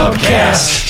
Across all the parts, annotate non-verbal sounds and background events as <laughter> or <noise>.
Pubcast.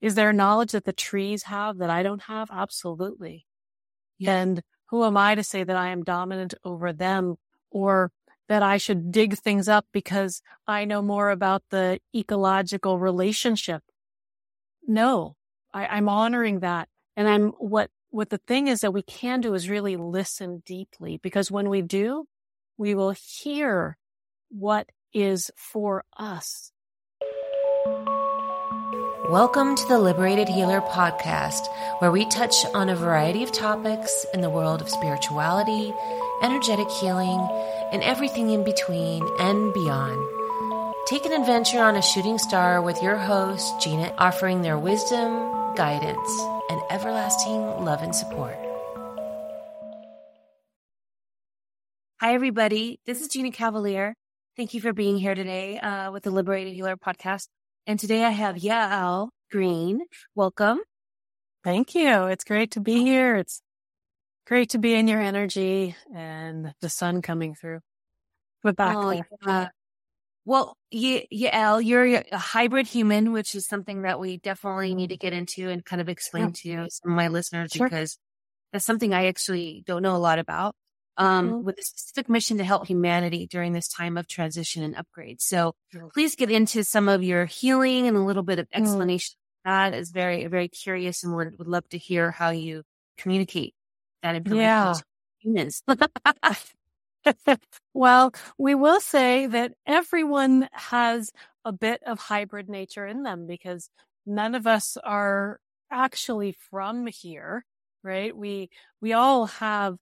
Is there knowledge that the trees have that I don't have? Absolutely. And who am I to say that I am dominant over them or that I should dig things up because I know more about the ecological relationship? No, I, I'm honoring that. And I'm what, what the thing is that we can do is really listen deeply because when we do, we will hear what is for us. Welcome to the Liberated Healer podcast, where we touch on a variety of topics in the world of spirituality, energetic healing, and everything in between and beyond. Take an adventure on a shooting star with your host, Gina, offering their wisdom, guidance, and everlasting love and support. Hi, everybody. This is Gina Cavalier. Thank you for being here today uh, with the Liberated Healer podcast. And today I have Yael Green. Welcome. Thank you. It's great to be here. It's great to be in your energy and the sun coming through. We're back. Oh, yeah. Well, y- Yael, you're a hybrid human, which is something that we definitely need to get into and kind of explain Yeah. to some of my listeners Sure. because that's something I actually don't know a lot about. Um, Mhm. with a specific mission to help humanity during this time of transition and upgrade. So please get into some of your healing and a little bit of Mm. explanation. That is very, very curious and would, would love to hear how you communicate that information Yeah. to humans. <laughs> well, we will say that everyone has a bit of hybrid nature in them because none of us are actually from here, right? We, we all have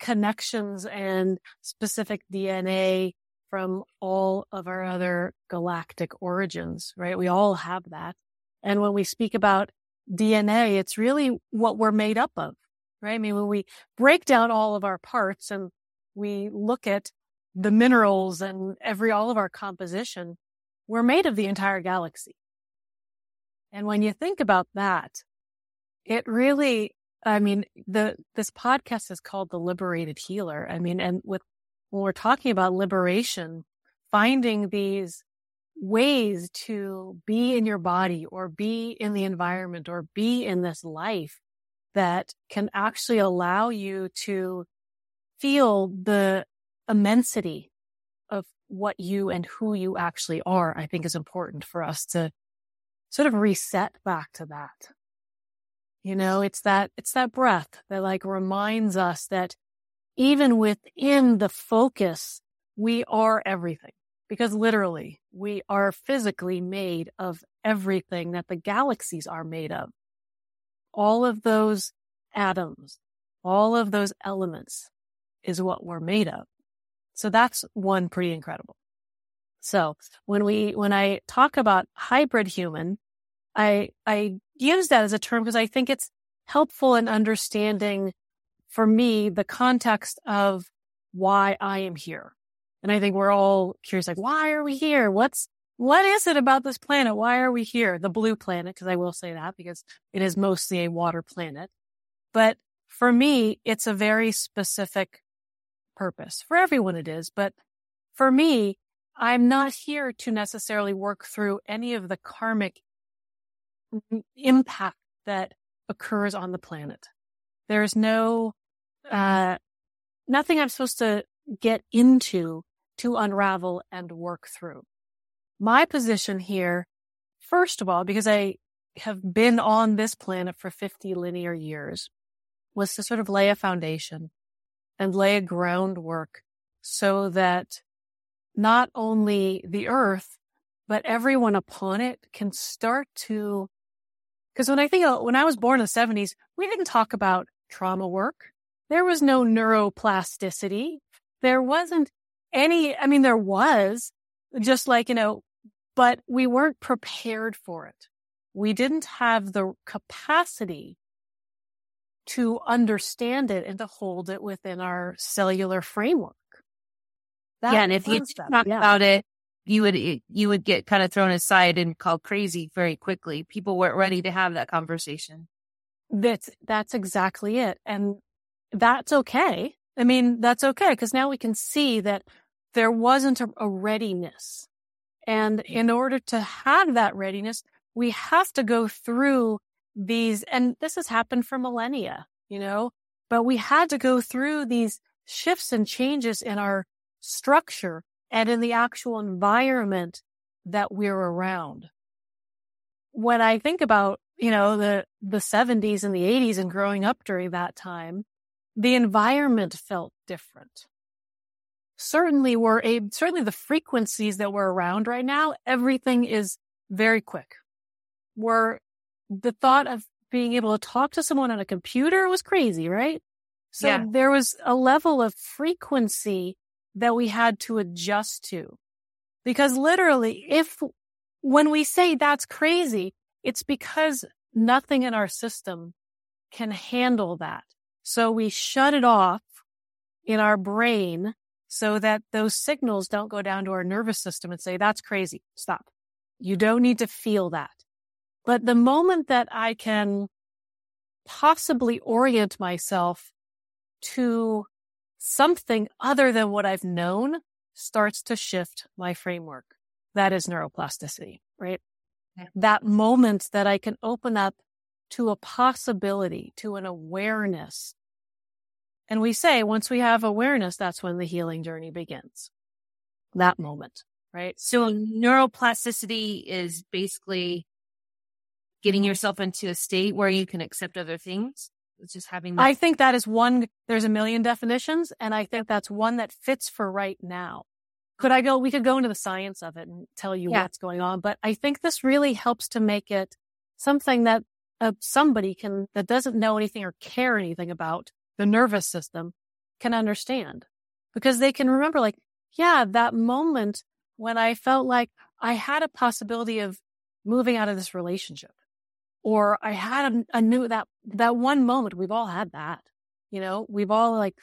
connections and specific DNA from all of our other galactic origins, right? We all have that. And when we speak about DNA, it's really what we're made up of, right? I mean, when we break down all of our parts and we look at the minerals and every, all of our composition, we're made of the entire galaxy. And when you think about that, it really, I mean, the, this podcast is called The Liberated Healer. I mean, and with, when we're talking about liberation, finding these ways to be in your body or be in the environment or be in this life that can actually allow you to feel the immensity of what you and who you actually are, I think is important for us to sort of reset back to that. You know, it's that, it's that breath that like reminds us that even within the focus, we are everything because literally we are physically made of everything that the galaxies are made of. All of those atoms, all of those elements is what we're made of. So that's one pretty incredible. So when we, when I talk about hybrid human, I, I use that as a term because I think it's helpful in understanding for me the context of why I am here. And I think we're all curious, like, why are we here? What's, what is it about this planet? Why are we here? The blue planet, because I will say that because it is mostly a water planet. But for me, it's a very specific purpose. For everyone it is, but for me, I'm not here to necessarily work through any of the karmic impact that occurs on the planet. There's no, uh, nothing I'm supposed to get into to unravel and work through. My position here, first of all, because I have been on this planet for 50 linear years, was to sort of lay a foundation and lay a groundwork so that not only the earth, but everyone upon it can start to, because when I think, of, when I was born in the seventies, we didn't talk about trauma work. There was no neuroplasticity. There wasn't any, I mean, there was just like, you know, but we weren't prepared for it. We didn't have the capacity to understand it and to hold it within our cellular framework. That yeah, and if you talk yeah. about it, you would you would get kind of thrown aside and called crazy very quickly. People weren't ready to have that conversation. That's that's exactly it, and that's okay. I mean, that's okay because now we can see that there wasn't a, a readiness, and in order to have that readiness, we have to go through these, and this has happened for millennia, you know, but we had to go through these shifts and changes in our structure and in the actual environment that we're around. When I think about, you know, the, the 70s and the 80s and growing up during that time, the environment felt different. Certainly we're a, certainly the frequencies that we're around right now, everything is very quick. We're, the thought of being able to talk to someone on a computer was crazy, right? So yeah. there was a level of frequency that we had to adjust to. Because literally, if when we say that's crazy, it's because nothing in our system can handle that. So we shut it off in our brain so that those signals don't go down to our nervous system and say, that's crazy. Stop. You don't need to feel that. But the moment that I can possibly orient myself to something other than what I've known starts to shift my framework. That is neuroplasticity, right? That moment that I can open up to a possibility, to an awareness. And we say once we have awareness, that's when the healing journey begins. That moment, right? So neuroplasticity is basically getting yourself into a state where you can accept other things just having that. I think that is one, there's a million definitions, and I think that's one that fits for right now. Could I go, we could go into the science of it and tell you yeah. what's going on, but I think this really helps to make it something that uh, somebody can, that doesn't know anything or care anything about the nervous system can understand because they can remember like, yeah, that moment when I felt like I had a possibility of moving out of this relationship or I had a, a new that that one moment. We've all had that, you know. We've all like,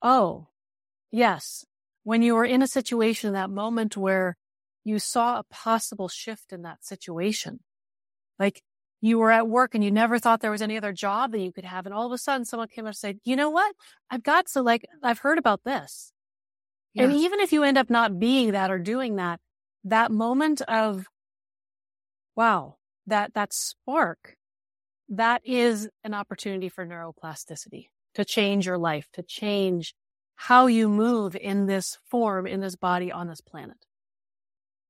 oh, yes, when you were in a situation, that moment where you saw a possible shift in that situation, like you were at work and you never thought there was any other job that you could have, and all of a sudden someone came up and said, you know what, I've got so like, I've heard about this, yeah. and even if you end up not being that or doing that, that moment of, wow, that that spark, that is an opportunity for neuroplasticity to change your life, to change how you move in this form, in this body on this planet.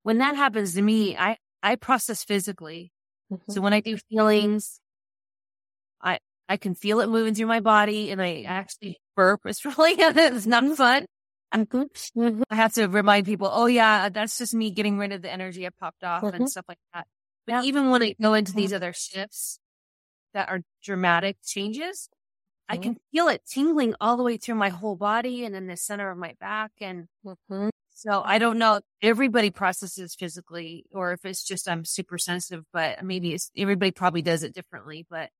When that happens to me, I, I process physically. Mm-hmm. So when I do feelings, I, I can feel it moving through my body and I actually burp. <laughs> It's really, it's not fun. Mm-hmm. I have to remind people, oh yeah, that's just me getting rid of the energy I popped off mm-hmm. and stuff like that. But yeah. even when I go into these other shifts that are dramatic changes, mm-hmm. I can feel it tingling all the way through my whole body and in the center of my back. And mm-hmm. so I don't know, everybody processes physically or if it's just I'm super sensitive, but maybe it's everybody probably does it differently. But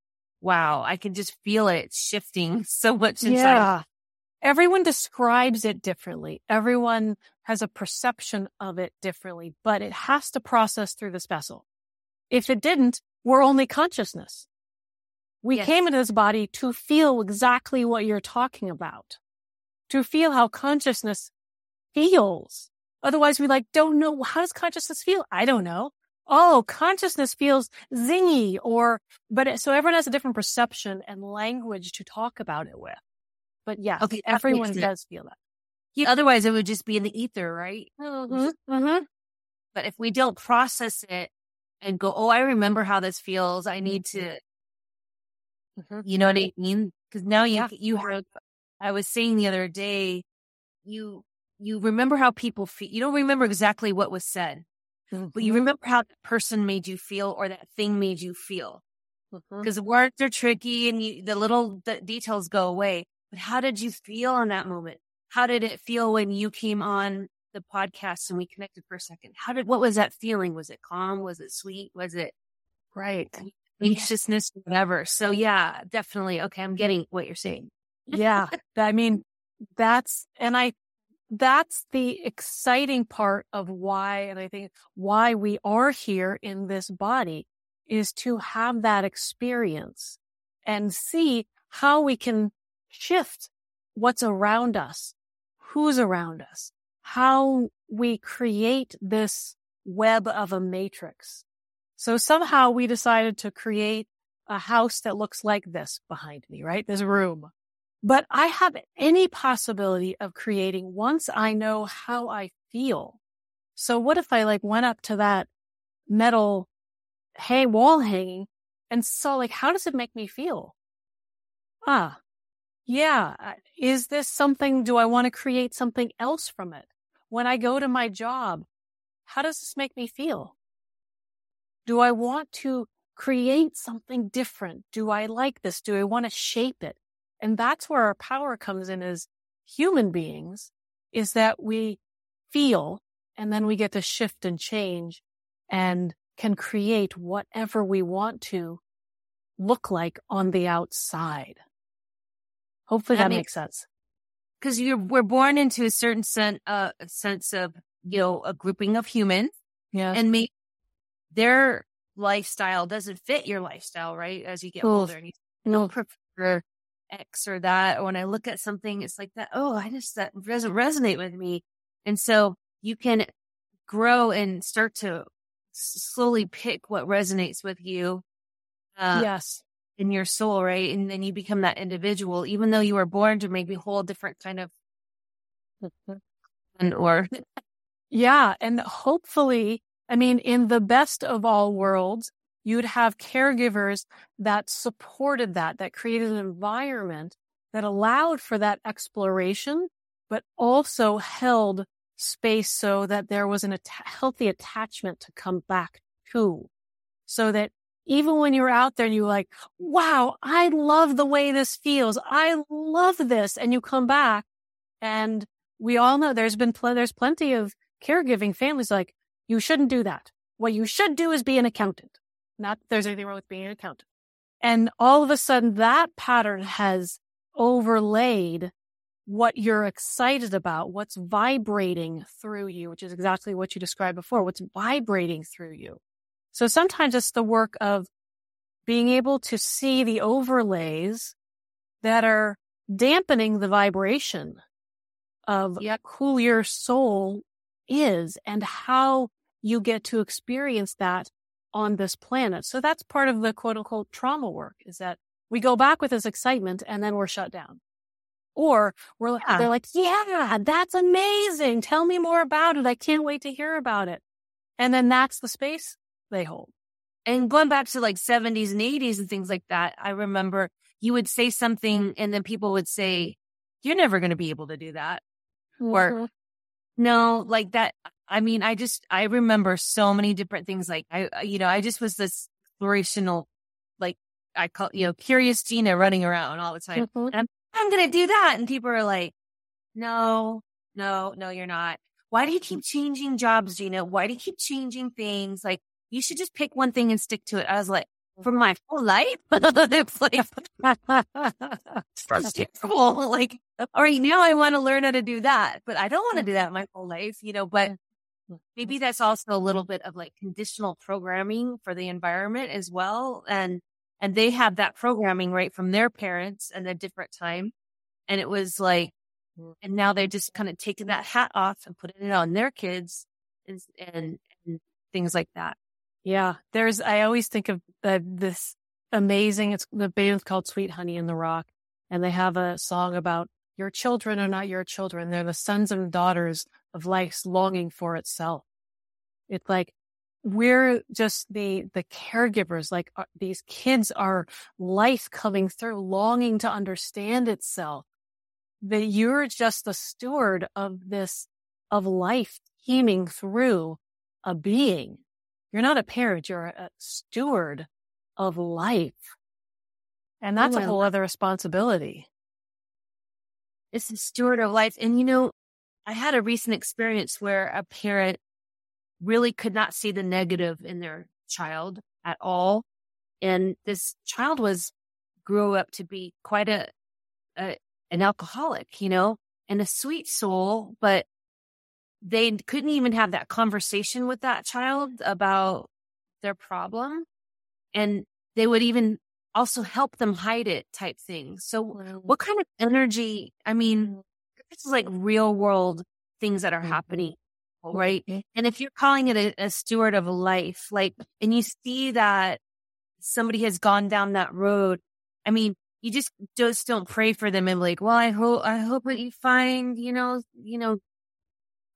wow, I can just feel it shifting <laughs> so much inside. Yeah. Everyone describes it differently. Everyone has a perception of it differently, but it has to process through this vessel. If it didn't, we're only consciousness. We yes. came into this body to feel exactly what you're talking about, to feel how consciousness feels. Otherwise, we like don't know how does consciousness feel? I don't know. Oh, consciousness feels zingy or, but it, so everyone has a different perception and language to talk about it with. But yeah, okay, everyone does feel that. Yeah, otherwise, it would just be in the ether, right? Mm-hmm, mm-hmm. But if we don't process it and go, oh, I remember how this feels. I need to, mm-hmm. you know what I mean? Because now you, yeah. you have, I was saying the other day, you, you remember how people feel. You don't remember exactly what was said, mm-hmm. but you mm-hmm. remember how that person made you feel or that thing made you feel. Because mm-hmm. words are tricky and you, the little the details go away. But how did you feel in that moment? How did it feel when you came on the podcast and we connected for a second. How did, what was that feeling? Was it calm? Was it sweet? Was it right? Anxiousness, whatever. So yeah, definitely. Okay. I'm getting what you're saying. yeah. <laughs> I mean, that's, and I, that's the exciting part of why, and I think why we are here in this body is to have that experience and see how we can shift what's around us, who's around us, how we create this web of a matrix. So somehow we decided to create a house that looks like this behind me, right? This room. But I have any possibility of creating once I know how I feel. So what if I like went up to that metal hey wall hanging and saw like how does it make me feel? Ah, yeah. Is this something, do I want to create something else from it? When I go to my job, how does this make me feel? Do I want to create something different? Do I like this? Do I want to shape it? And that's where our power comes in as human beings is that we feel and then we get to shift and change and can create whatever we want to look like on the outside. Hopefully that, that makes, makes sense. Because you're we're born into a certain sen- uh, sense of you know a grouping of humans, yeah, and maybe their lifestyle doesn't fit your lifestyle, right? As you get older, and you no. prefer X or that. Or when I look at something, it's like that. Oh, I just that doesn't resonate with me, and so you can grow and start to slowly pick what resonates with you. Uh, yes in your soul, right? And then you become that individual, even though you were born to maybe hold different kind of and <laughs> or yeah, and hopefully, I mean, in the best of all worlds, you'd have caregivers that supported that, that created an environment that allowed for that exploration, but also held space so that there was an at- healthy attachment to come back to so that even when you're out there and you're like, wow, I love the way this feels. I love this. And you come back and we all know there's been, pl- there's plenty of caregiving families like, you shouldn't do that. What you should do is be an accountant. Not that there's anything wrong with being an accountant. And all of a sudden that pattern has overlaid what you're excited about, what's vibrating through you, which is exactly what you described before, what's vibrating through you. So sometimes it's the work of being able to see the overlays that are dampening the vibration of yep. who your soul is and how you get to experience that on this planet. So that's part of the quote unquote trauma work is that we go back with this excitement and then we're shut down. Or we're yeah. they're like, yeah, that's amazing. Tell me more about it. I can't wait to hear about it. And then that's the space they hold. And going back to like 70s and 80s and things like that, I remember you would say something and then people would say, You're never going to be able to do that. Mm-hmm. Or, no, like that. I mean, I just, I remember so many different things. Like, I, you know, I just was this inspirational, like, I call, you know, curious Gina running around all the time. Mm-hmm. I'm, I'm going to do that. And people are like, no, no, no, you're not. Why do you keep changing jobs, Gina? Why do you keep changing things? Like, you should just pick one thing and stick to it. I was like, for my whole life, <laughs> it's like, <laughs> it's terrible. <laughs> Like, all right, now I want to learn how to do that, but I don't want to do that my whole life, you know, but maybe that's also a little bit of like conditional programming for the environment as well. And, and they have that programming right from their parents and a different time. And it was like, mm. and now they're just kind of taking that hat off and putting it on their kids and, and, and things like that. Yeah. There's, I always think of uh, this amazing, it's the band called Sweet Honey in the Rock. And they have a song about your children are not your children. They're the sons and daughters of life's longing for itself. It's like, we're just the, the caregivers, like uh, these kids are life coming through, longing to understand itself. That you're just the steward of this, of life teeming through a being you're not a parent, you're a steward of life. And that's a whole other responsibility. It's a steward of life. And you know, I had a recent experience where a parent really could not see the negative in their child at all. And this child was, grew up to be quite a, a an alcoholic, you know, and a sweet soul, but they couldn't even have that conversation with that child about their problem. And they would even also help them hide it type thing. So what kind of energy? I mean, this is like real world things that are mm-hmm. happening. Right. And if you're calling it a, a steward of life, like, and you see that somebody has gone down that road, I mean, you just just don't pray for them and like, well, I hope I hope that you find, you know, you know,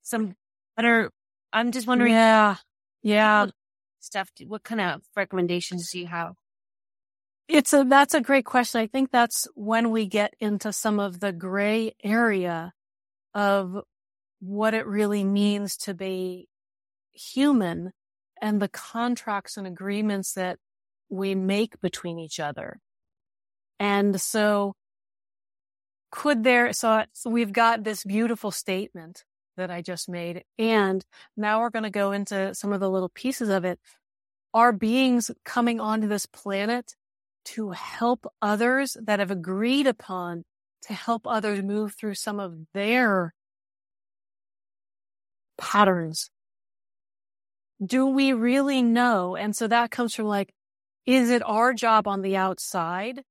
some better. I'm just wondering. Yeah, yeah. Stuff. What kind of recommendations do you have? It's a that's a great question. I think that's when we get into some of the gray area of what it really means to be human and the contracts and agreements that we make between each other. And so could there, so, so we've got this beautiful statement that I just made. And now we're going to go into some of the little pieces of it. Are beings coming onto this planet to help others that have agreed upon to help others move through some of their patterns? Do we really know? And so that comes from like, is it our job on the outside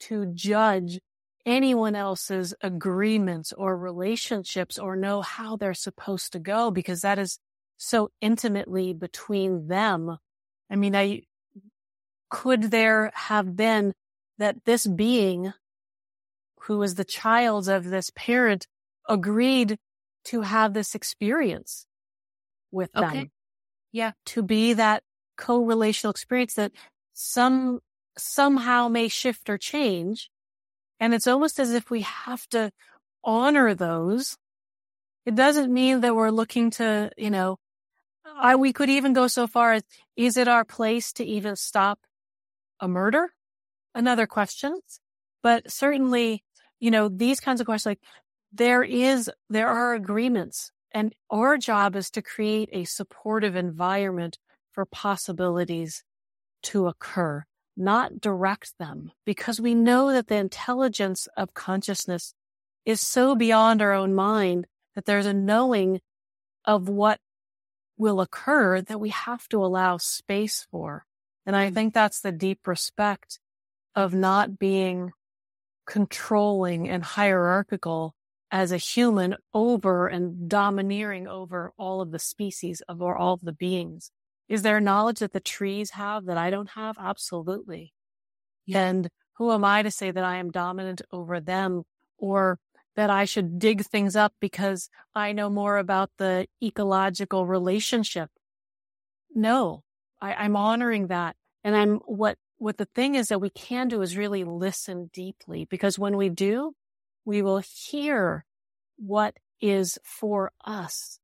to judge anyone else's agreements or relationships or know how they're supposed to go because that is so intimately between them. I mean, I could there have been that this being who was the child of this parent agreed to have this experience with them. Yeah. To be that co-relational experience that some somehow may shift or change and it's almost as if we have to honor those. It doesn't mean that we're looking to, you know, I, we could even go so far as, is it our place to even stop a murder? Another question. But certainly, you know, these kinds of questions, like there is, there are agreements and our job is to create a supportive environment for possibilities to occur not direct them because we know that the intelligence of consciousness is so beyond our own mind that there's a knowing of what will occur that we have to allow space for. And I mm-hmm. think that's the deep respect of not being controlling and hierarchical as a human over and domineering over all of the species of or all of the beings. Is there knowledge that the trees have that I don't have? Absolutely. Yeah. And who am I to say that I am dominant over them or that I should dig things up because I know more about the ecological relationship? No, I, I'm honoring that. And I'm what, what the thing is that we can do is really listen deeply because when we do, we will hear what is for us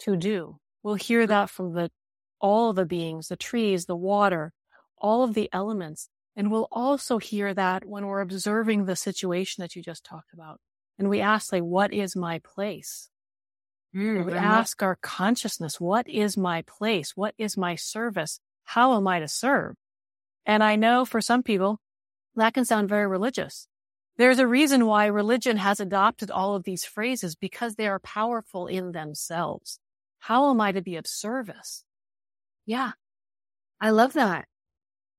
to do. We'll hear that from the all the beings, the trees, the water, all of the elements. And we'll also hear that when we're observing the situation that you just talked about. And we ask, like, what is my place? Mm, we ask our consciousness, what is my place? What is my service? How am I to serve? And I know for some people that can sound very religious. There's a reason why religion has adopted all of these phrases because they are powerful in themselves. How am I to be of service? Yeah. I love that.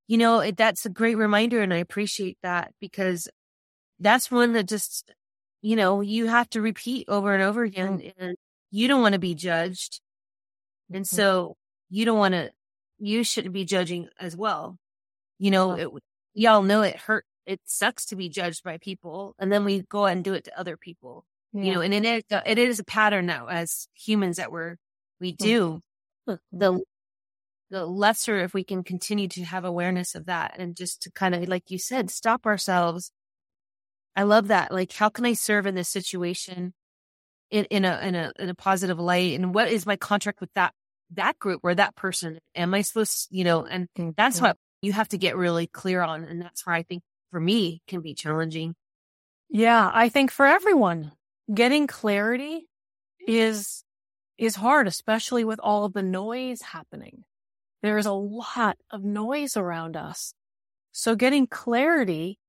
You know, it, that's a great reminder and I appreciate that because that's one that just, you know, you have to repeat over and over again mm-hmm. and you don't want to be judged. And mm-hmm. so you don't want to, you shouldn't be judging as well. You know, it, y'all know it hurt. It sucks to be judged by people. And then we go and do it to other people, yeah. you know, and it, it is a pattern now as humans that we're, we do. Mm-hmm. The the lesser if we can continue to have awareness of that and just to kind of like you said stop ourselves i love that like how can i serve in this situation in, in a in a in a positive light and what is my contract with that that group or that person am i supposed you know and that's what you have to get really clear on and that's where i think for me can be challenging yeah i think for everyone getting clarity is, is hard, especially with all of the noise happening. There is a lot of noise around us. So getting clarity,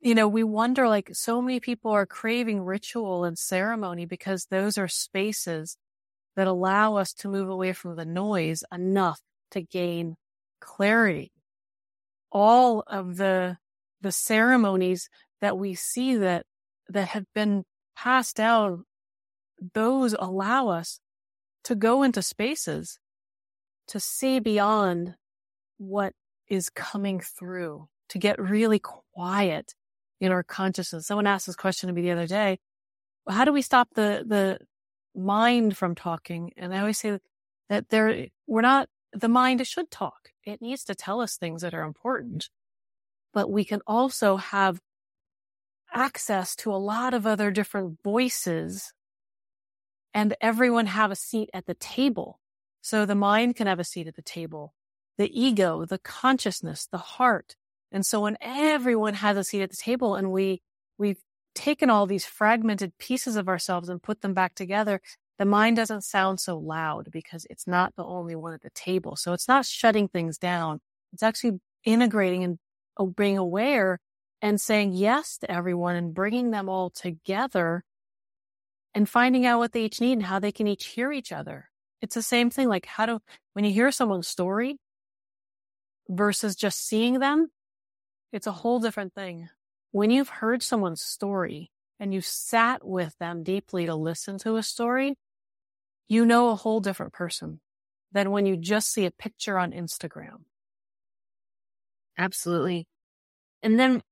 you know, we wonder like so many people are craving ritual and ceremony because those are spaces that allow us to move away from the noise enough to gain clarity. All of the, the ceremonies that we see that, that have been passed down, those allow us to go into spaces to see beyond what is coming through, to get really quiet in our consciousness. Someone asked this question to me the other day. How do we stop the, the mind from talking? And I always say that there, we're not, the mind should talk. It needs to tell us things that are important, but we can also have access to a lot of other different voices and everyone have a seat at the table. So the mind can have a seat at the table, the ego, the consciousness, the heart. And so when everyone has a seat at the table and we, we've taken all these fragmented pieces of ourselves and put them back together, the mind doesn't sound so loud because it's not the only one at the table. So it's not shutting things down. It's actually integrating and oh, being aware and saying yes to everyone and bringing them all together and finding out what they each need and how they can each hear each other. It's the same thing. Like how do, when you hear someone's story versus just seeing them, it's a whole different thing. When you've heard someone's story and you've sat with them deeply to listen to a story, you know a whole different person than when you just see a picture on Instagram. Absolutely. And then,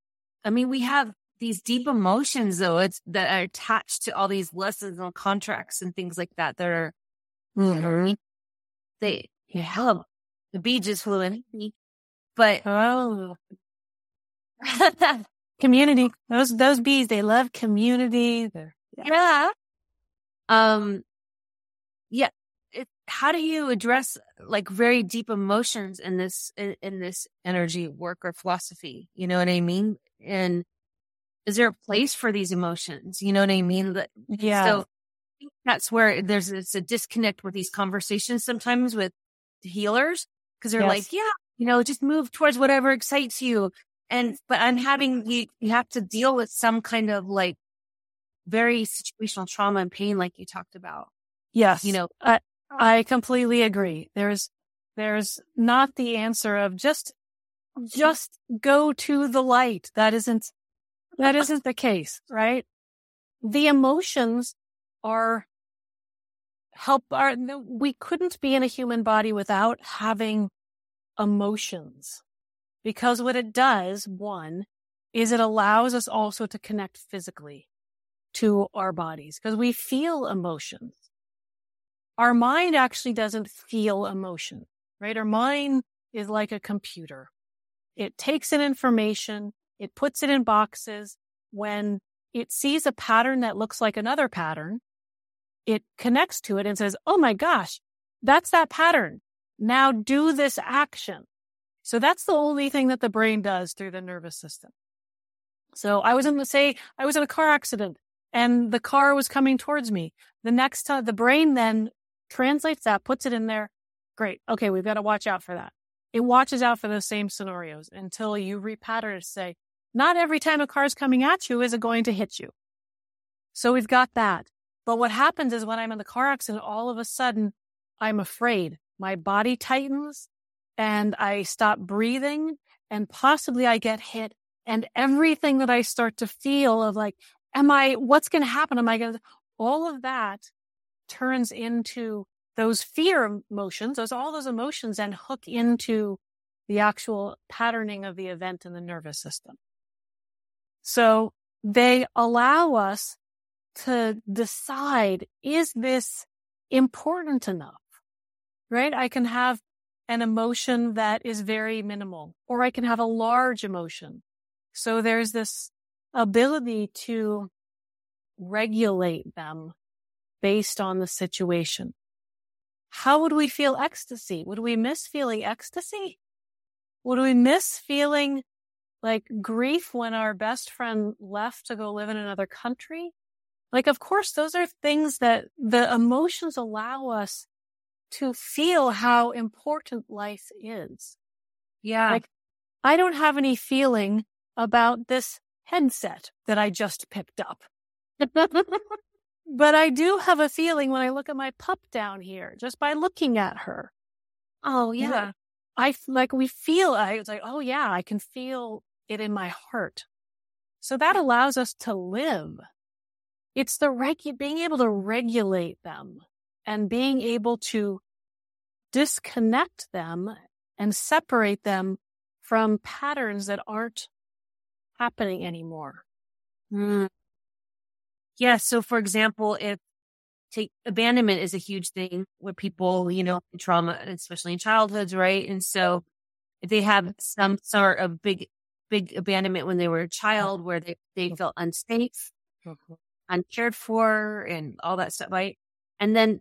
I mean, we have these deep emotions though, it's that are attached to all these lessons and contracts and things like that that are, mm-hmm. they, yeah, the bee just flew in. But, oh, <laughs> community. Those, those bees, they love community. They're, yeah. yeah. Um, yeah. It, how do you address like very deep emotions in this, in, in this energy work or philosophy? You know what I mean? And, is there a place for these emotions? You know what I mean? Yeah. So that's where there's it's a disconnect with these conversations sometimes with healers because they're yes. like, yeah, you know, just move towards whatever excites you. And, but I'm having, you, you have to deal with some kind of like very situational trauma and pain, like you talked about. Yes. You know, I, I completely agree. There's, there's not the answer of just, mm-hmm. just go to the light. That isn't, that isn't the case, right? The emotions are help are, we couldn't be in a human body without having emotions because what it does, one, is it allows us also to connect physically to our bodies because we feel emotions. Our mind actually doesn't feel emotion, right? Our mind is like a computer. It takes in information, it puts it in boxes. When it sees a pattern that looks like another pattern, it connects to it and says, Oh my gosh, that's that pattern. Now do this action. So that's the only thing that the brain does through the nervous system. So I was in the say, I was in a car accident and the car was coming towards me. The next time the brain then translates that, puts it in there. Great. Okay. We've got to watch out for that. It watches out for those same scenarios until you repattern to say, not every time a car is coming at you is it going to hit you. So we've got that. But what happens is when I'm in the car accident, all of a sudden I'm afraid. My body tightens and I stop breathing and possibly I get hit and everything that I start to feel of like, am I, what's going to happen? Am I going to, all of that turns into those fear emotions, those, all those emotions and hook into the actual patterning of the event in the nervous system. So they allow us to decide, is this important enough? Right? I can have an emotion that is very minimal, or I can have a large emotion. So there's this ability to regulate them based on the situation. How would we feel ecstasy? Would we miss feeling ecstasy? Would we miss feeling like grief when our best friend left to go live in another country? Like, of course, those are things that the emotions allow us to feel how important life is. Yeah. Like, I don't have any feeling about this headset that I just picked up. but I do have a feeling when I look at my pup down here, just by looking at her. oh, yeah. I like we feel I was like, oh yeah, I can feel it in my heart. So that allows us to live. It's the regu- being able to regulate them and being able to disconnect them and separate them from patterns that aren't happening anymore. Mm. Yeah. So, for example, if take abandonment is a huge thing where people, you know, trauma, especially in childhoods, right? And so, if they have some sort of big, big abandonment when they were a child, where they they felt unsafe, uncared for, and all that stuff, right? And then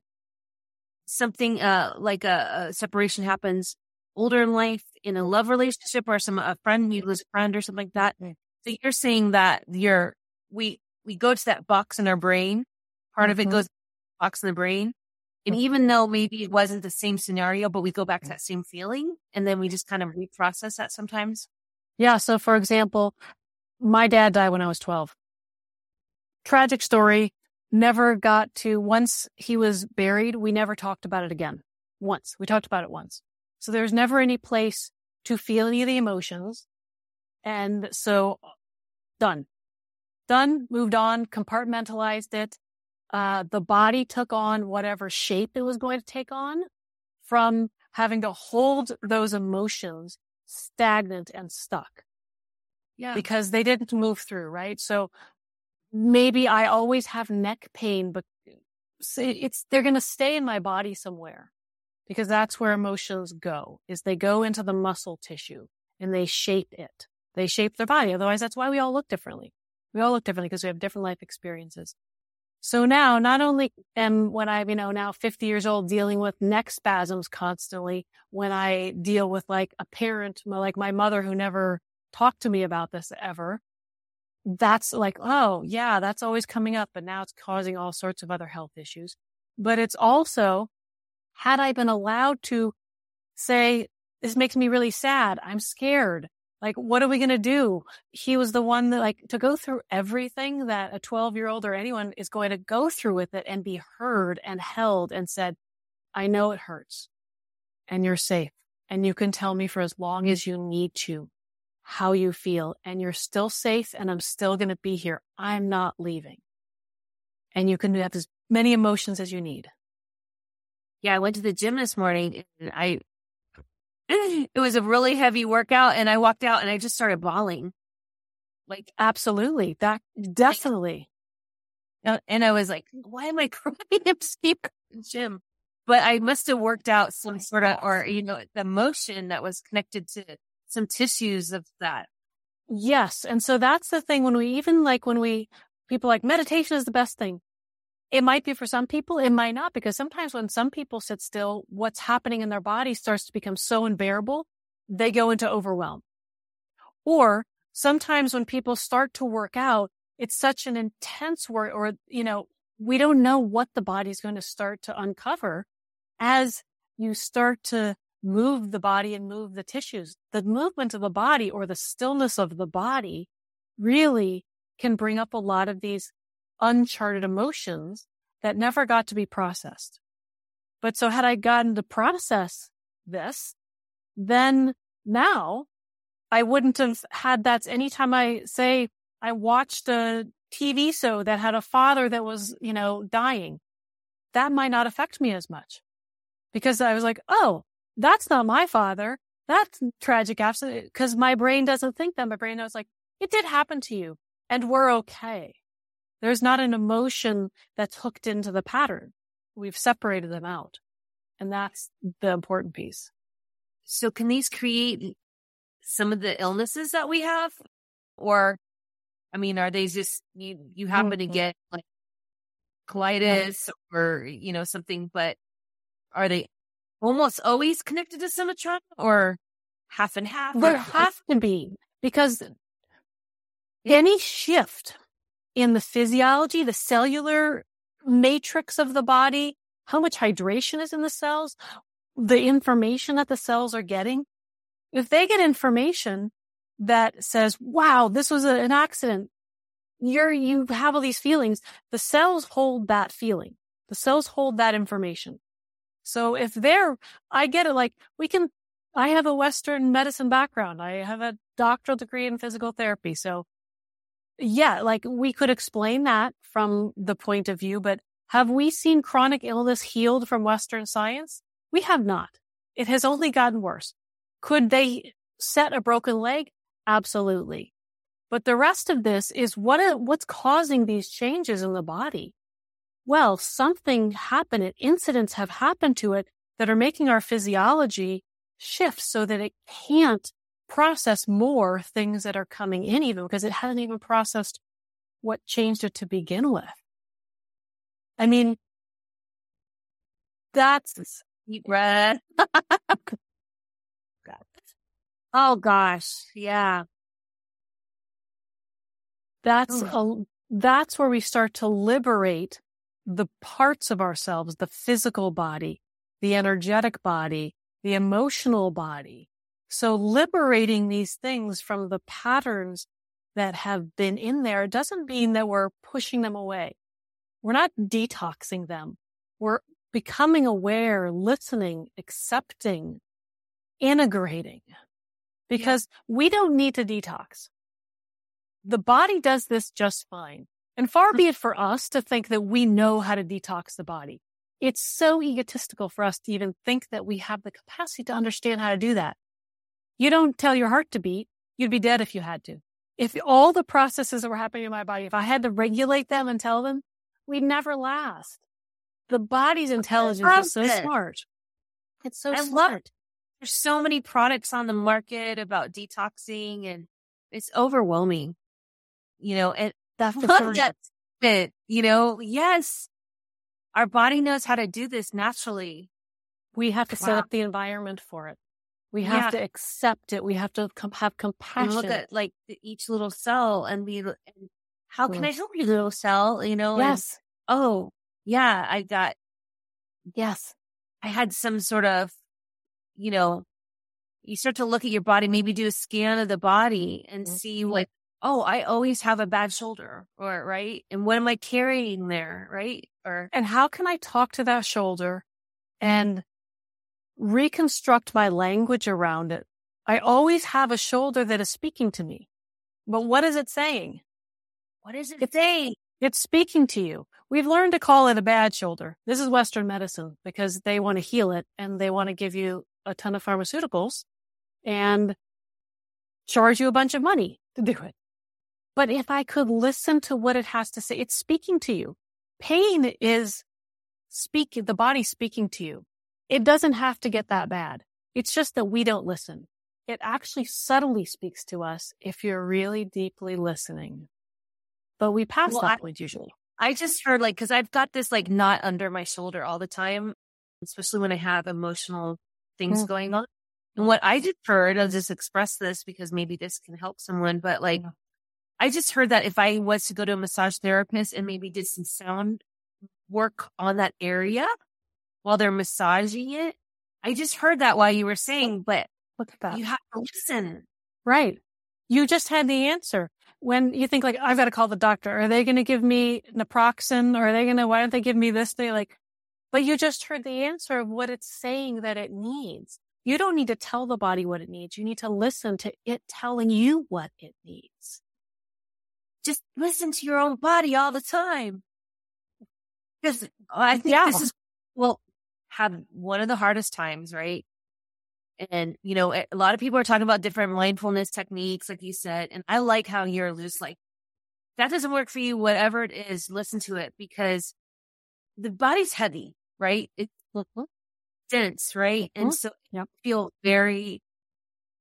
something uh like a, a separation happens older in life in a love relationship or some a friend you lose a friend or something like that. So you're saying that you're we we go to that box in our brain. Part of it Mhm. goes box in the brain. And even though maybe it wasn't the same scenario, but we go back to that same feeling and then we just kind of reprocess that sometimes. Yeah. So, for example, my dad died when I was 12. Tragic story. Never got to, once he was buried, we never talked about it again. Once. We talked about it once. So there's never any place to feel any of the emotions. And so done. Done, moved on, compartmentalized it. Uh, the body took on whatever shape it was going to take on from having to hold those emotions stagnant and stuck Yeah. because they didn't move through, right? So maybe I always have neck pain, but it's, they're going to stay in my body somewhere because that's where emotions go is they go into the muscle tissue and they shape it. They shape their body. Otherwise, that's why we all look differently. We all look differently because we have different life experiences. So now, not only am when I'm, you know, now 50 years old dealing with neck spasms constantly, when I deal with like a parent, like my mother who never talked to me about this ever, that's like, oh yeah, that's always coming up, but now it's causing all sorts of other health issues. But it's also, had I been allowed to say, this makes me really sad. I'm scared. Like, what are we going to do? He was the one that like to go through everything that a 12 year old or anyone is going to go through with it and be heard and held and said, I know it hurts and you're safe and you can tell me for as long as you need to how you feel and you're still safe and I'm still going to be here. I'm not leaving. And you can have as many emotions as you need. Yeah. I went to the gym this morning and I, <clears throat> it was a really heavy workout and I walked out and I just started bawling. Like, Absolutely. That definitely. Uh, and I was like, why am I <laughs> crying? I'm in the gym. But I must have worked out some sort of, or, you know, the motion that was connected to some tissues of that. Yes. And so that's the thing when we even like when we, people like meditation is the best thing. It might be for some people. It might not because sometimes when some people sit still, what's happening in their body starts to become so unbearable. They go into overwhelm. Or sometimes when people start to work out, it's such an intense work or, you know, we don't know what the body's going to start to uncover as you start to move the body and move the tissues. The movement of the body or the stillness of the body really can bring up a lot of these uncharted emotions that never got to be processed. But so had I gotten to process this, then now I wouldn't have had that anytime I say I watched a TV show that had a father that was, you know, dying, that might not affect me as much because I was like, oh, that's not my father. That's tragic accident because my brain doesn't think that. My brain knows like it did happen to you and we're okay. There's not an emotion that's hooked into the pattern. We've separated them out. And that's the important piece. So can these create some of the illnesses that we have? Or, I mean, are they just, you, you happen to Mhm. get like colitis or, you know, something, but are they almost always connected to some trauma or half and half? There have to be because any shift in the physiology, the cellular matrix of the body, how much hydration is in the cells, the information that the cells are getting. If they get information that says, wow, this was a, an accident, you're, you have all these feelings, the cells hold that feeling. The cells hold that information. So if they're, I get it, like we can, I have a Western medicine background. I have a doctoral degree in physical therapy. So yeah, like we could explain that from the point of view, but have we seen chronic illness healed from Western science? We have not. It has only gotten worse. Could they set a broken leg? Absolutely. But the rest of this is what, what's causing these changes in the body? Well, something happened. Incidents have happened to it that are making our physiology shift so that it can't process more things that are coming in even because it hasn't even processed what changed it to begin with. I mean, that's deep breath. <laughs> oh gosh, yeah. That's oh. a, that's where we start to liberate the parts of ourselves, the physical body, the energetic body, the emotional body. So liberating these things from the patterns that have been in there doesn't mean that we're pushing them away. We're not detoxing them. We're becoming aware, listening, accepting, integrating because yeah. we don't need to detox. The body does this just fine. And far mm-hmm. be it for us to think that we know how to detox the body. It's so egotistical for us to even think that we have the capacity to understand how to do that. You don't tell your heart to beat. You'd be dead if you had to. If all the processes that were happening in my body, if I had to regulate them and tell them, we'd never last. The body's intelligence is so it. smart. It's so I smart. Love, there's so many products on the market about detoxing and it's overwhelming. You know, and that's the it. You know, yes, our body knows how to do this naturally. We have to wow. set up the environment for it. We have yeah. to accept it. We have to com- have compassion. And look at like each little cell and be, and how can mm. I help you, little cell? You know? Yes. And, oh, yeah, I got, yes, I had some sort of, you know, you start to look at your body, maybe do a scan of the body and mm-hmm. see like, oh, I always have a bad shoulder or right. And what am I carrying there? Right. Or, and how can I talk to that shoulder and reconstruct my language around it. I always have a shoulder that is speaking to me. But what is it saying? What is it it's, saying? It's speaking to you. We've learned to call it a bad shoulder. This is Western medicine because they want to heal it and they want to give you a ton of pharmaceuticals and charge you a bunch of money to do it. But if I could listen to what it has to say, it's speaking to you. Pain is speaking, the body speaking to you. It doesn't have to get that bad. It's just that we don't listen. It actually subtly speaks to us if you're really deeply listening. But we pass well, that I, point usually. I just heard like, cause I've got this like knot under my shoulder all the time, especially when I have emotional things mm. going on. And what I just heard, I'll just express this because maybe this can help someone, but like. I just heard that if I was to go to a massage therapist and maybe did some sound work on that area, while they're massaging it. I just heard that while you were saying, but look at that. You have to listen. Right. You just had the answer. When you think like, I've got to call the doctor. Are they going to give me naproxen? Or are they going to, why don't they give me this? They like, but you just heard the answer of what it's saying that it needs. You don't need to tell the body what it needs. You need to listen to it telling you what it needs. Just listen to your own body all the time. Because I think yeah. this is, well, have one of the hardest times, right? And, you know, a lot of people are talking about different mindfulness techniques, like you said. And I like how you're loose, like, that doesn't work for you, whatever it is, listen to it because the body's heavy, right? It's mm-hmm. dense, right? Mm-hmm. And so yep. feel very,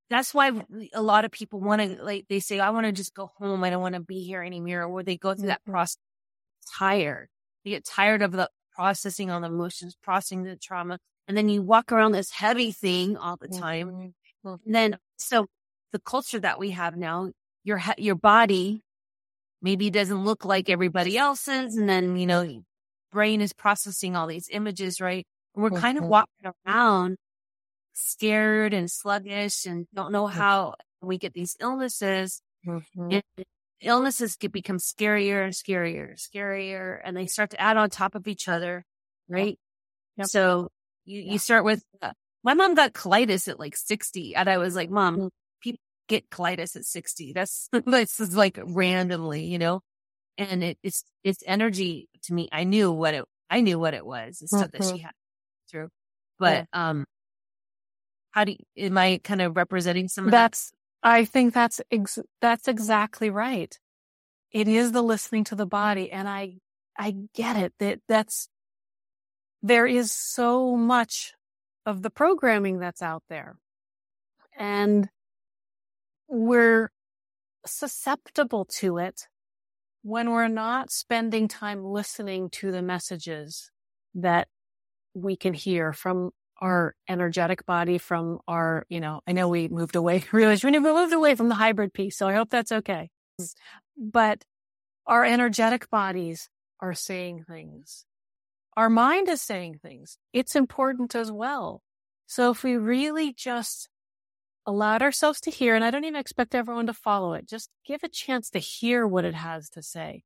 that's why a lot of people want to, like, they say, I want to just go home. I don't want to be here anymore. Or they go through mm-hmm. that process tired. They get tired of the processing all the emotions, processing the trauma. And then you walk around this heavy thing all the time. Mm-hmm. then, so the culture that we have now, your, your body, maybe doesn't look like everybody else's. And then, you know, brain is processing all these images, right? And we're mm-hmm. kind of mm-hmm. walking around scared and sluggish and don't know mm-hmm. how we get these illnesses. Mm-hmm. illnesses get become scarier and scarier, and scarier, and they start to add on top of each other, right? Yep. So you, yeah. you start with, uh, my mom got colitis at like 60 and I was like, mom, mm-hmm. people get colitis at 60. That's, <laughs> this is like randomly, you know, and it, it's, it's energy to me. I knew what it, I knew what it was, the stuff that she mm-hmm. had through, but, yeah. um, how do you, am I kind of representing some of that's, that? I think that's, ex- that's exactly right. It is the listening to the body. And I, I get it that that's, there is so much of the programming that's out there. And we're susceptible to it when we're not spending time listening to the messages that we can hear from our energetic body from our, you know, I know we moved away, <laughs> realized we moved away from the hybrid piece. So I hope that's okay. But our energetic bodies are saying things. Our mind is saying things. It's important as well. So if we really just allowed ourselves to hear, and I don't even expect everyone to follow it, just give a chance to hear what it has to say.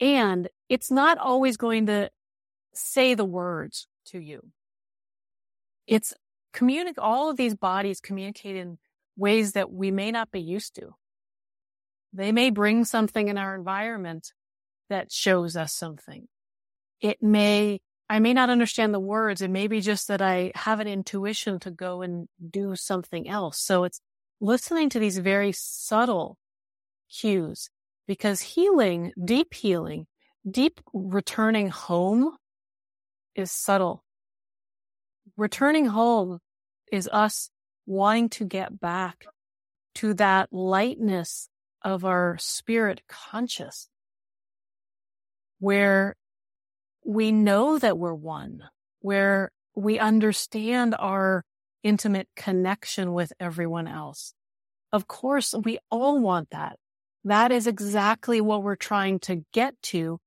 And it's not always going to say the words to you it's communicate all of these bodies communicate in ways that we may not be used to. They may bring something in our environment that shows us something. It may, I may not understand the words. It may be just that I have an intuition to go and do something else. So it's listening to these very subtle cues because healing, deep healing, deep returning home is subtle returning home is us wanting to get back to that lightness of our spirit conscious where we know that we're one, where we understand our intimate connection with everyone else. Of course, we all want that. That is exactly what we're trying to get to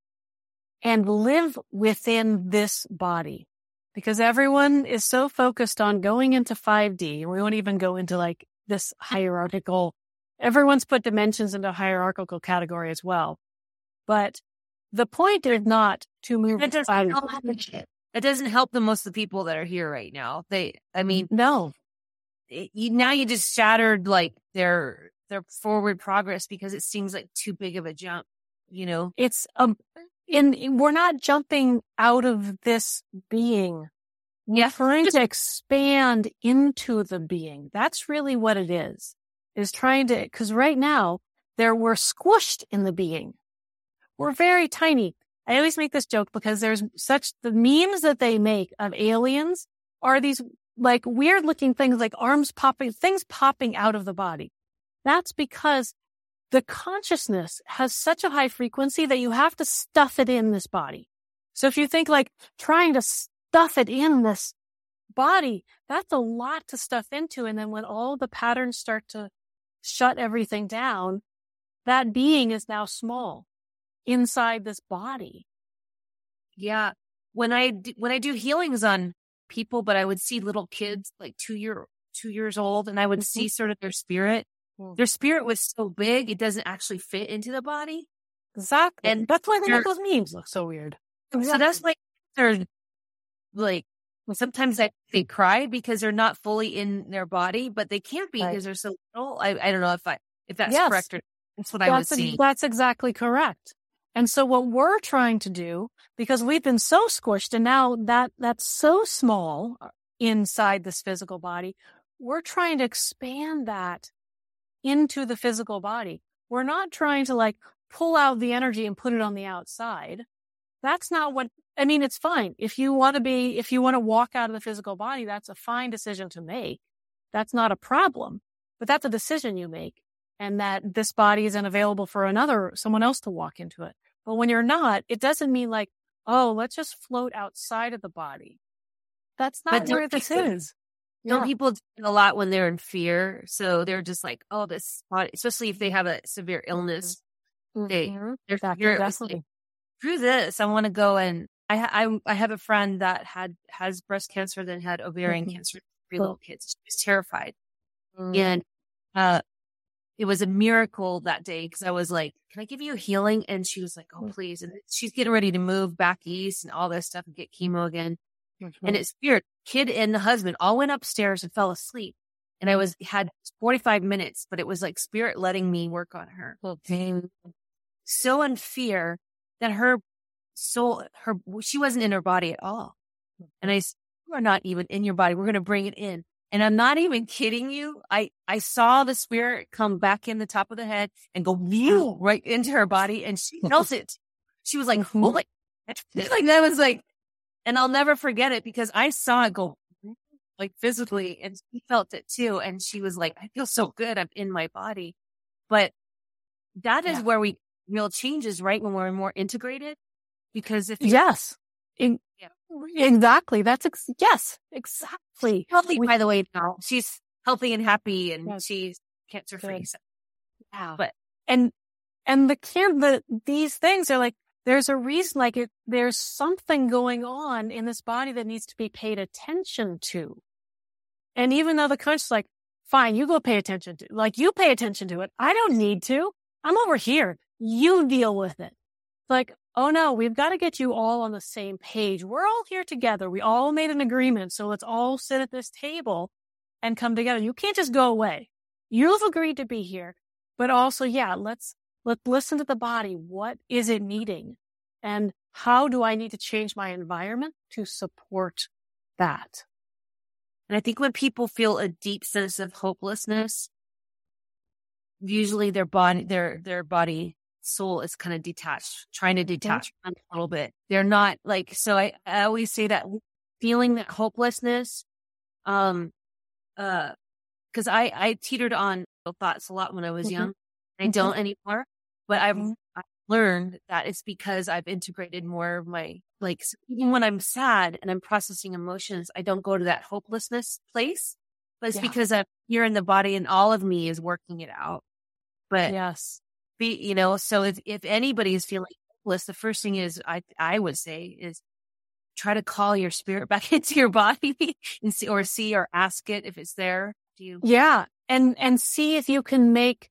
and live within this body because everyone is so focused on going into 5D. We won't even go into like this hierarchical, everyone's put dimensions into a hierarchical category as well. But the point is not to move. It doesn't, help, it doesn't help the most of the people that are here right now. They, I mean, no, it, you, now you just shattered like their, their forward progress because it seems like too big of a jump, you know? It's, um, in, we're not jumping out of this being. Yeah. We're trying to expand into the being. That's really what it is, is trying to, cause right now there we're squished in the being. We're very tiny. I always make this joke because there's such, the memes that they make of aliens are these like weird looking things like arms popping, things popping out of the body. That's because the consciousness has such a high frequency that you have to stuff it in this body. So if you think like trying to stuff it in this body, that's a lot to stuff into. And then when all the patterns start to shut everything down, that being is now small inside this body. Yeah. When I, when I do healings on people, but I would see little kids like two year, two years old and I would mm-hmm. see sort of their spirit Hmm. Their spirit was so big, it doesn't actually fit into the body. Exactly. And that's why they make those memes look so weird. So that's why they're like, sometimes I, they cry because they're not fully in their body, but they can't be right. because they're so little. I, I don't know if I, if that's yes. correct or that's what that's I was seeing. That's exactly correct. And so what we're trying to do, because we've been so squished and now that that's so small uh, inside this physical body, we're trying to expand that into the physical body. We're not trying to like pull out the energy and put it on the outside. That's not what, I mean, it's fine. If you want to be, if you want to walk out of the physical body, that's a fine decision to make. That's not a problem, but that's a decision you make and that this body isn't available for another, someone else to walk into it. But when you're not, it doesn't mean like, oh, let's just float outside of the body. That's not where this is. Don't people do a lot when they're in fear? So they're just like, oh, this body, especially if they have a severe mm-hmm. illness, day. Mhm. There's- That you're- can it's like, through this, I want to go and I, I I have a friend that had has breast cancer, then had ovarian Mhm. cancer, three Cool. little kids. She was terrified, Mm. and uh, it was a miracle that day because I was like, "Can I give you a healing?" And she was like, "Oh, Mm. please!" And she's getting ready to move back east and all this stuff and get chemo again. And it's weird. Kid and the husband all went upstairs and fell asleep. And I was had 45 minutes, but it was like spirit letting me work on her. So in fear that her soul, her she wasn't in her body at all. And I said, You are not even in your body. We're gonna bring it in. And I'm not even kidding you. I I saw the spirit come back in the top of the head and go <laughs> right into her body, and she felt it. She was like, Mhm. "Oh my!" Like that was like, and I'll never forget it because I saw it go <laughs> like physically, and she felt it too. And she was like, "I feel so good. I'm in my body." But that is Yeah. where we real changes, right? When we're more integrated, because if Yes. In- Yeah. Exactly. That's ex- yes, exactly. healthy, We- by the way, now she's healthy and happy, and Yes. she's cancer free. So, Yeah. But- and and the kid the these things are like there's a reason like it there's something going on in this body that needs to be paid attention to. And even though the coach's like, fine, you go pay attention to like you pay attention to it. I don't need to. I'm over here. You deal with it. Like, oh no, we've got to get you all on the same page. We're all here together. We all made an agreement. So let's all sit at this table and come together. You can't just go away. You've agreed to be here. But also, yeah, let's let's listen to the body. What is it needing? And how do I need to change my environment to support that? and I think when people feel a deep sense of hopelessness, usually their body, their their body soul is kind of detached, trying to detach from a little bit. They're not like so. I I always say that feeling that hopelessness, um, uh, because I I teetered on thoughts a lot when I was Mhm. young. I Mhm. don't anymore, but I've Mhm. I've learned that it's because I've integrated more of my like even when I'm sad and I'm processing emotions, I don't go to that hopelessness place. But it's Yeah. because I'm here in the body and all of me is working it out. But Yes. be you know, so if if anybody is feeling hopeless, the first thing is I I would say is try to call your spirit <laughs> back into your body and see or see or ask it if it's there. Do you Yeah. And and see if you can make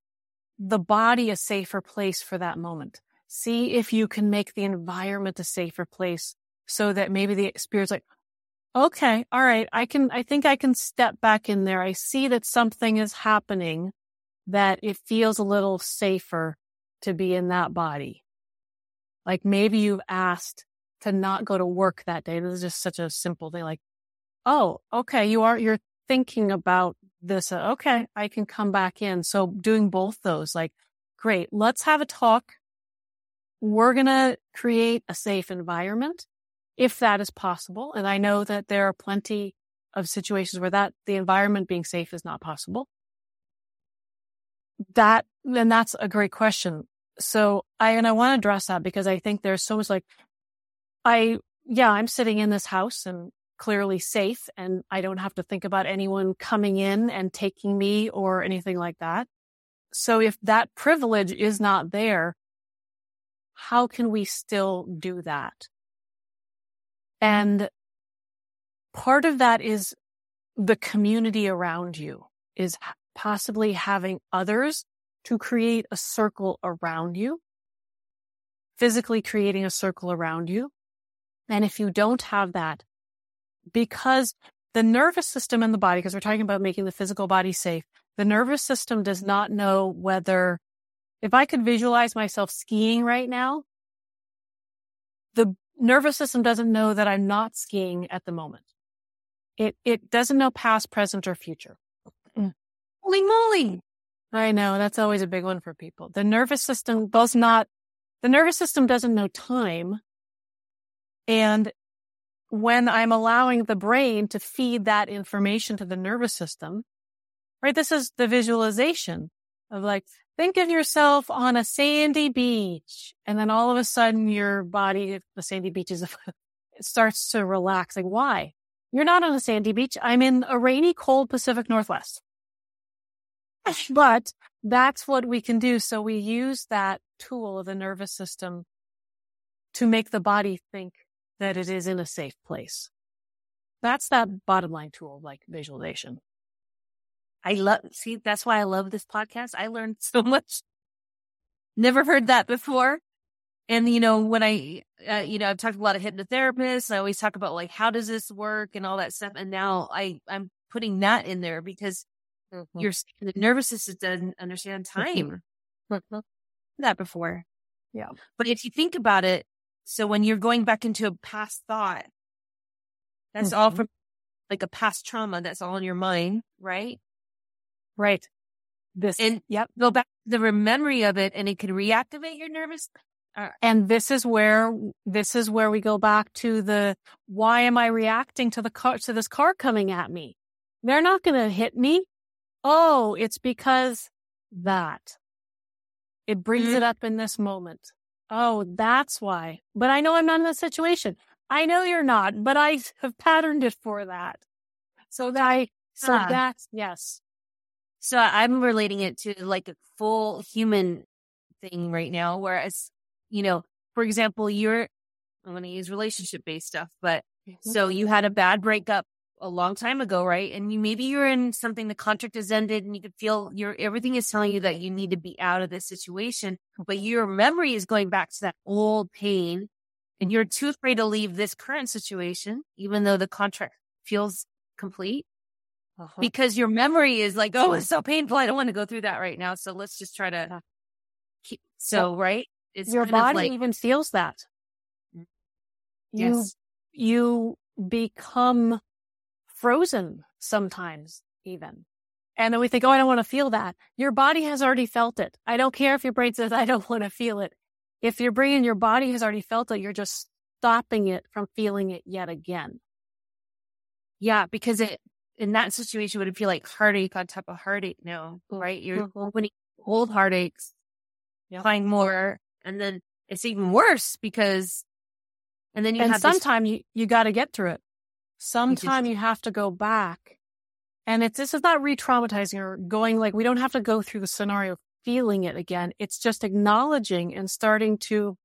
the body a safer place for that moment. See if you can make the environment a safer place so that maybe the spirit's like, okay, all right, I can I think I can step back in there. I see that something is happening that it feels a little safer to be in that body. Like maybe you've asked to not go to work that day. This is just such a simple thing. Like, oh, okay, you are, you're thinking about this. Uh, okay, I can come back in. So doing both those, like, great, let's have a talk. We're going to create a safe environment if that is possible. And I know that there are plenty of situations where that the environment being safe is not possible. That, and that's a great question. So I, and I want to address that because I think there's so much like, I, yeah, I'm sitting in this house and clearly safe and I don't have to think about anyone coming in and taking me or anything like that. So if that privilege is not there, how can we still do that? And part of that is the community around you is possibly having others to create a circle around you, physically creating a circle around you. And if you don't have that, because the nervous system in the body, because we're talking about making the physical body safe, the nervous system does not know whether, if I could visualize myself skiing right now, the nervous system doesn't know that I'm not skiing at the moment. It, it doesn't know past, present, or future. Mm. Holy moly. I know that's always a big one for people. The nervous system does not, the nervous system doesn't know time. And when I'm allowing the brain to feed that information to the nervous system, right? This is the visualization of like, think of yourself on a sandy beach. And then all of a sudden your body, the sandy beach is, <laughs> it starts to relax. Like, why? You're not on a sandy beach. I'm in a rainy, cold Pacific Northwest. But that's what we can do. So we use that tool of the nervous system to make the body think that it is in a safe place. That's that bottom line tool, like visualization. I love, see, that's why I love this podcast. I learned <laughs> so much. Never heard that before. And, you know, when I, uh, you know, I've talked to a lot of hypnotherapists. I always talk about like, how does this work and all that stuff. And now I, I'm putting that in there because mm-hmm. your the nervous system doesn't understand time. Mm-hmm. that before. Yeah. But if you think about it, so when you're going back into a past thought, that's mm-hmm. all from like a past trauma that's all in your mind, right? Right. This and yep, go back to the memory of it and it can reactivate your nervous uh, and this is where this is where we go back to the why am I reacting to the car to this car coming at me? They're not going to hit me. Oh, it's because that. It brings mm-hmm. it up in this moment. Oh, that's why. But I know I'm not in that situation. I know you're not, but I have patterned it for that. So that I, so uh, that's, yes. So I'm relating it to like a full human thing right now. Whereas, you know, for example, you're, I'm going to use relationship based stuff, but mm-hmm. so you had a bad breakup a long time ago, right? And you maybe you're in something the contract has ended and you can feel your everything is telling you that you need to be out of this situation, but your memory is going back to that old pain and you're too afraid to leave this current situation, even though the contract feels complete. Uh-huh. Because your memory is like, oh, it's so painful. I don't want to go through that right now. So let's just try to keep. So, right? It's your body like, even feels that. Mm. Yes. You, you become frozen sometimes, even. And then we think, oh, I don't want to feel that. Your body has already felt it. I don't care if your brain says, I don't want to feel it. If your brain, and your body has already felt it, you're just stopping it from feeling it yet again. Yeah, because it in that situation would it feel like heartache on top of heartache now, right? You're mm-hmm. opening old heartaches, yep. find more, and then it's even worse because and then you and have sometime this... you, you gotta get through it. Sometime you, just, you have to go back. And it's this is not re-traumatizing or going like we don't have to go through the scenario feeling it again. It's just acknowledging and starting to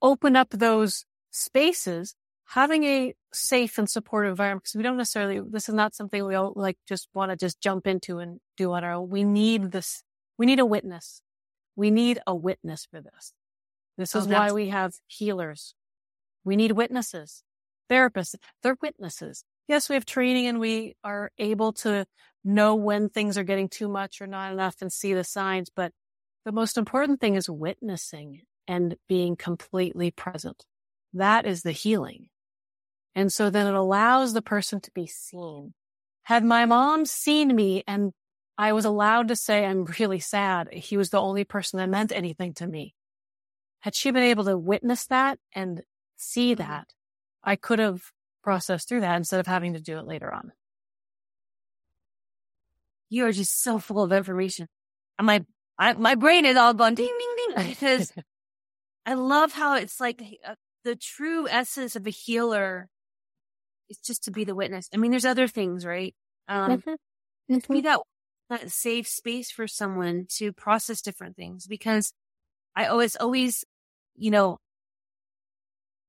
open up those spaces, having a safe and supportive environment because we don't necessarily this is not something we all like just want to just jump into and do on our own. We need this we need a witness. We need a witness for this. This oh, is why we have healers. We need witnesses therapists, they're witnesses. Yes, we have training and we are able to know when things are getting too much or not enough and see the signs. But the most important thing is witnessing and being completely present. That is the healing. And so then it allows the person to be seen. Had my mom seen me and I was allowed to say, I'm really sad. He was the only person that meant anything to me. Had she been able to witness that and see mm-hmm. that, I could have processed through that instead of having to do it later on. You are just so full of information. And my, I, my brain is all going ding, ding, ding. Because <laughs> I love how it's like uh, the true essence of a healer is just to be the witness. I mean, there's other things, right? Um, mm-hmm. to be mm-hmm. that, that safe space for someone to process different things because I always, always, you know,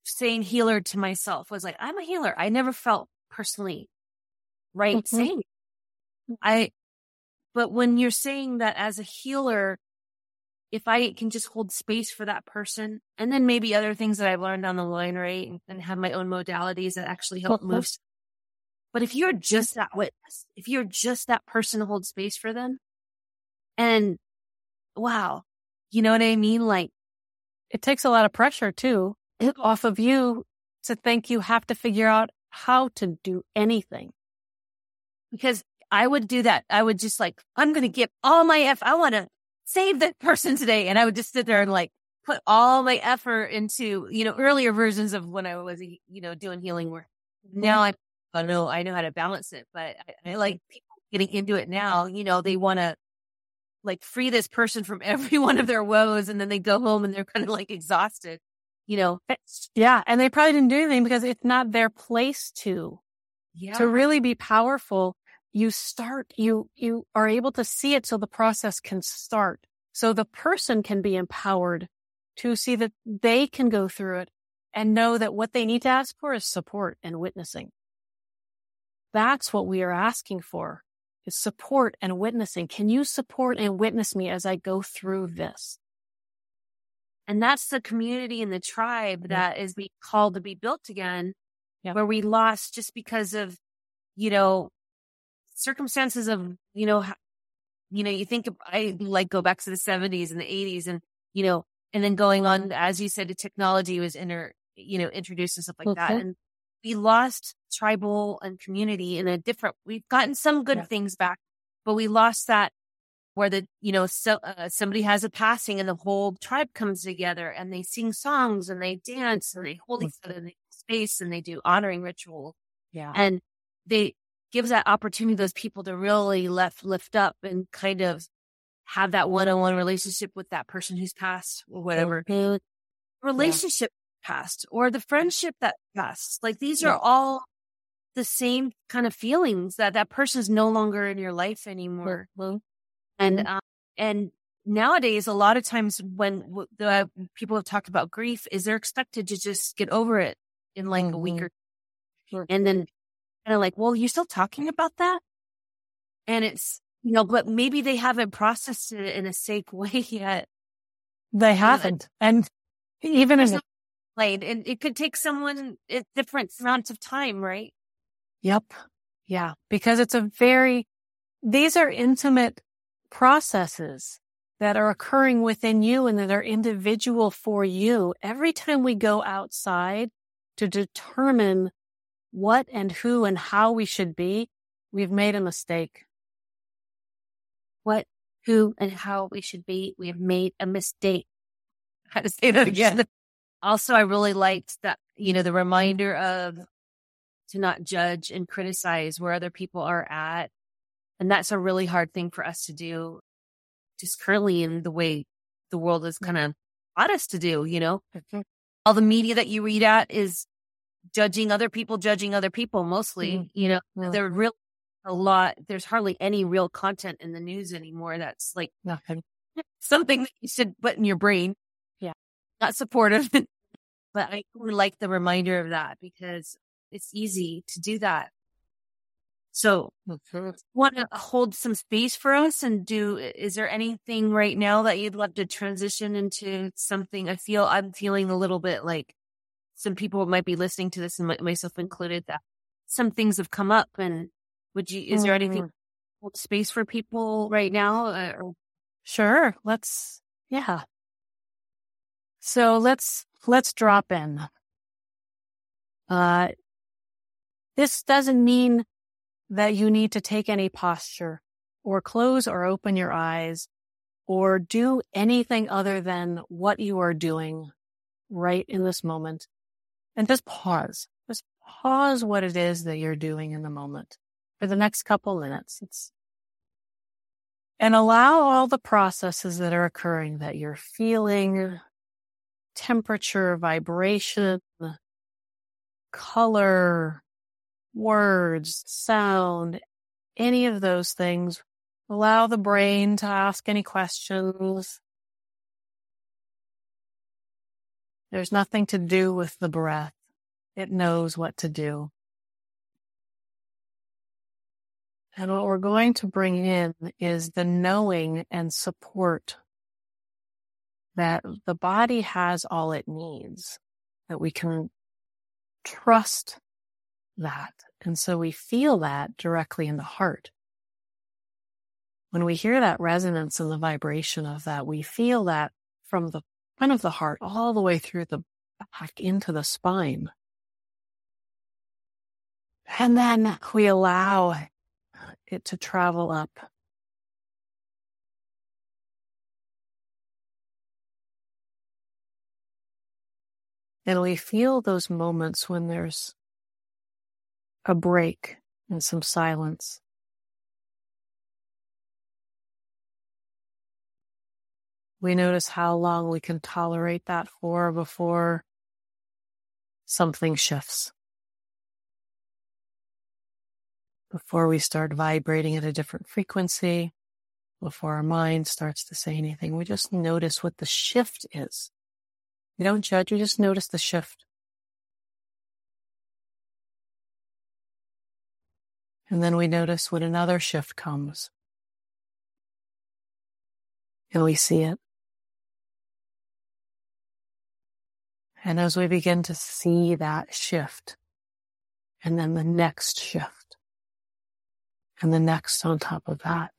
saying healer to myself was like, I'm a healer. I never felt personally right mm-hmm. saying I, but when you're saying that as a healer, if I can just hold space for that person and then maybe other things that I've learned down the line, right? And, and have my own modalities that actually help mm-hmm. move. But if you're just that witness, if you're just that person to hold space for them and wow, you know what I mean? Like it takes a lot of pressure too off of you to think you have to figure out how to do anything. Because I would do that. I would just like, I'm going to give all my F. I want to save that person today. And I would just sit there and like put all my effort into, you know, earlier versions of when I was, you know, doing healing work. Mm-hmm. Now I, I know, I know how to balance it, but I, I like people getting into it now. You know, they want to like free this person from <laughs> every one of their woes. And then they go home and they're kind of like exhausted you know. Eh, yeah. And they probably didn't do anything because it's not their place to. Yeah. To really be powerful, you start, you, you are able to see it so the process can start. So the person can be empowered to see that they can go through it and know that what they need to ask for is support and witnessing. That's what we are asking for is support and witnessing. Can you support and witness me as I go through this? And that's the community and the tribe that is being called to be built again, where we lost just because of, you know, circumstances of, you know, you know, you think of, I like go back to the seventies and the eighties and, you know, and then going on, as you said, the technology was inter, you know, introduced and stuff like that. And we lost tribal and community in a different, we've gotten some good things back, but we lost that where the, you know, so, uh, somebody has a passing and the whole tribe comes together and they sing songs and they dance and they hold each other in space and they do honoring ritual. Yeah. And they gives that opportunity those people to really lift, lift up and kind of have that one-on-one relationship with that person who's passed or whatever. Mm-hmm. Relationship passed or the friendship that passed. Like these yeah. are all the same kind of feelings that that person is no longer in your life anymore. Mm-hmm. And, um, and nowadays, a lot of times when w- the people have talked about grief is they're expected to just get over it in like mm-hmm. a week mm-hmm. or sure. and then kind of like, well, you're still talking about that. And it's, you know, but maybe they haven't processed it in a safe <laughs> way yet. They haven't. And even in played and it could take someone different amounts of time, right? Yep. Yeah. Because it's a very, these are intimate processes that are occurring within you and that are individual for you. Every time we go outside to determine what and who and how we should be, we've made a mistake. What, who, and how we should be, we have made a mistake. <laughs> Had to say that again also, I really liked that, you know, the reminder of to not judge and criticize where other people are at. And that's a really hard thing for us to do just currently in the way the world is kind of taught us to do, you know, mm-hmm. all the media that you read at is judging other people, judging other people mostly, mm-hmm. you know, yeah. they're real a lot. There's hardly any real content in the news anymore. That's like Nothing. <laughs> something that you should put in your brain. Yeah. Not supportive <laughs> but I like the reminder of that because it's easy to do that. So want to hold some space for us and do, is there anything right now that you'd love to transition into something? I feel I'm feeling a little bit like some people might be listening to this and myself included that some things have come up and would you, is there anything mm-hmm. hold space for people right now? Uh, or? Sure. Let's, yeah. So let's let's drop in. Uh, this doesn't mean that you need to take any posture or close or open your eyes or do anything other than what you are doing right in this moment. And just pause. Just pause what it is that you're doing in the moment for the next couple minutes. It's, and allow all the processes that are occurring that you're feeling, temperature, vibration, color, words, sound, any of those things. Allow the brain to ask any questions. There's nothing to do with the breath. It knows what to do. And what we're going to bring in is the knowing and support that the body has all it needs, that we can trust that. And so we feel that directly in the heart. When we hear that resonance and the vibration of that, we feel that from the front of the heart all the way through the back into the spine. And then we allow it to travel up And we feel those moments when there's a break and some silence. We notice how long we can tolerate that for before something shifts. Before we start vibrating at a different frequency before our mind starts to say anything. We just notice what the shift is. We don't judge, we just notice the shift. And then we notice when another shift comes. And we see it. And as we begin to see that shift, and then the next shift, and the next on top of that,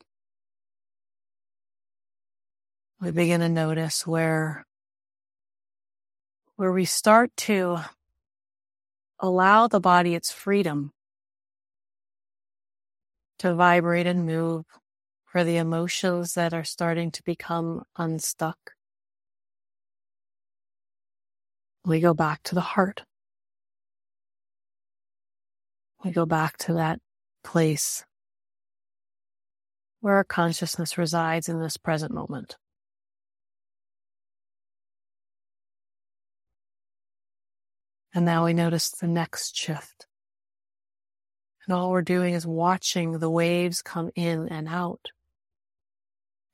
we begin to notice where, where we start to allow the body its freedom to vibrate and move for the emotions that are starting to become unstuck. We go back to the heart. We go back to that place where our consciousness resides in this present moment. And now we notice the next shift. And all we're doing is watching the waves come in and out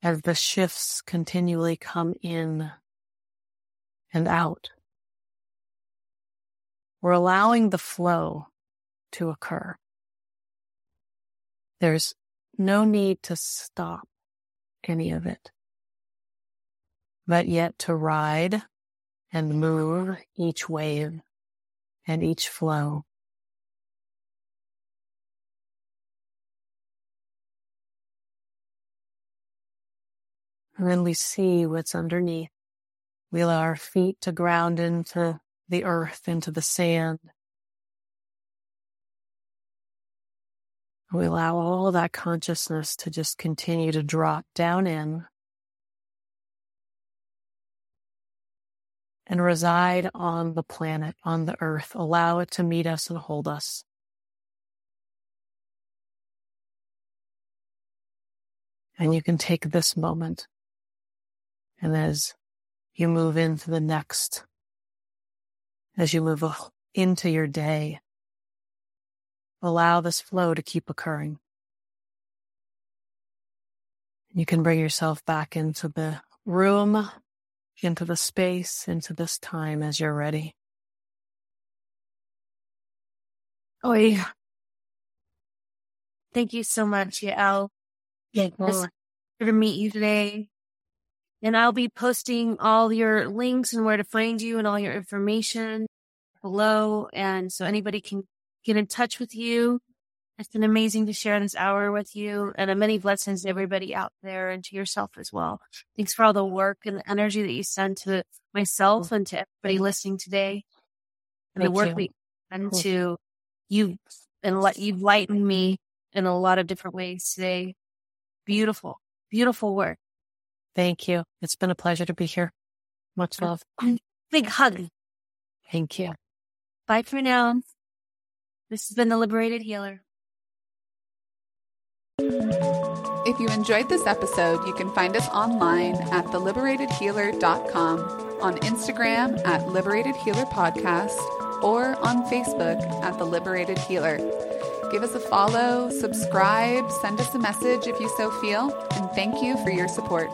as the shifts continually come in and out. We're allowing the flow to occur. There's no need to stop any of it, but yet to ride and move each wave and each flow. And we see what's underneath. We allow our feet to ground into the earth into the sand. We allow all that consciousness to just continue to drop down in and reside on the planet, on the earth. Allow it to meet us and hold us. And you can take this moment. And as you move into the next as you move into your day. Allow this flow to keep occurring. You can bring yourself back into the room, into the space, into this time as you're ready. Oh, yeah. Thank you so much, Yael. Yeah, it's to meet you today. And I'll be posting all your links and where to find you and all your information below. And so anybody can get in touch with you. It's been amazing to share this hour with you and a many blessings to everybody out there and to yourself as well. Thanks for all the work and the energy that you send to myself and to everybody listening today. And Thank the work you. we send to you and let you've lightened me in a lot of different ways today. Beautiful, beautiful work. Thank you. It's been a pleasure to be here. Much love. Big hug. Thank you. Bye for now. This has been the Liberated Healer. If you enjoyed this episode, you can find us online at theliberatedhealer.com, on Instagram at Liberated Healer Podcast, or on Facebook at The Liberated Healer. Give us a follow, subscribe, send us a message if you so feel, and thank you for your support.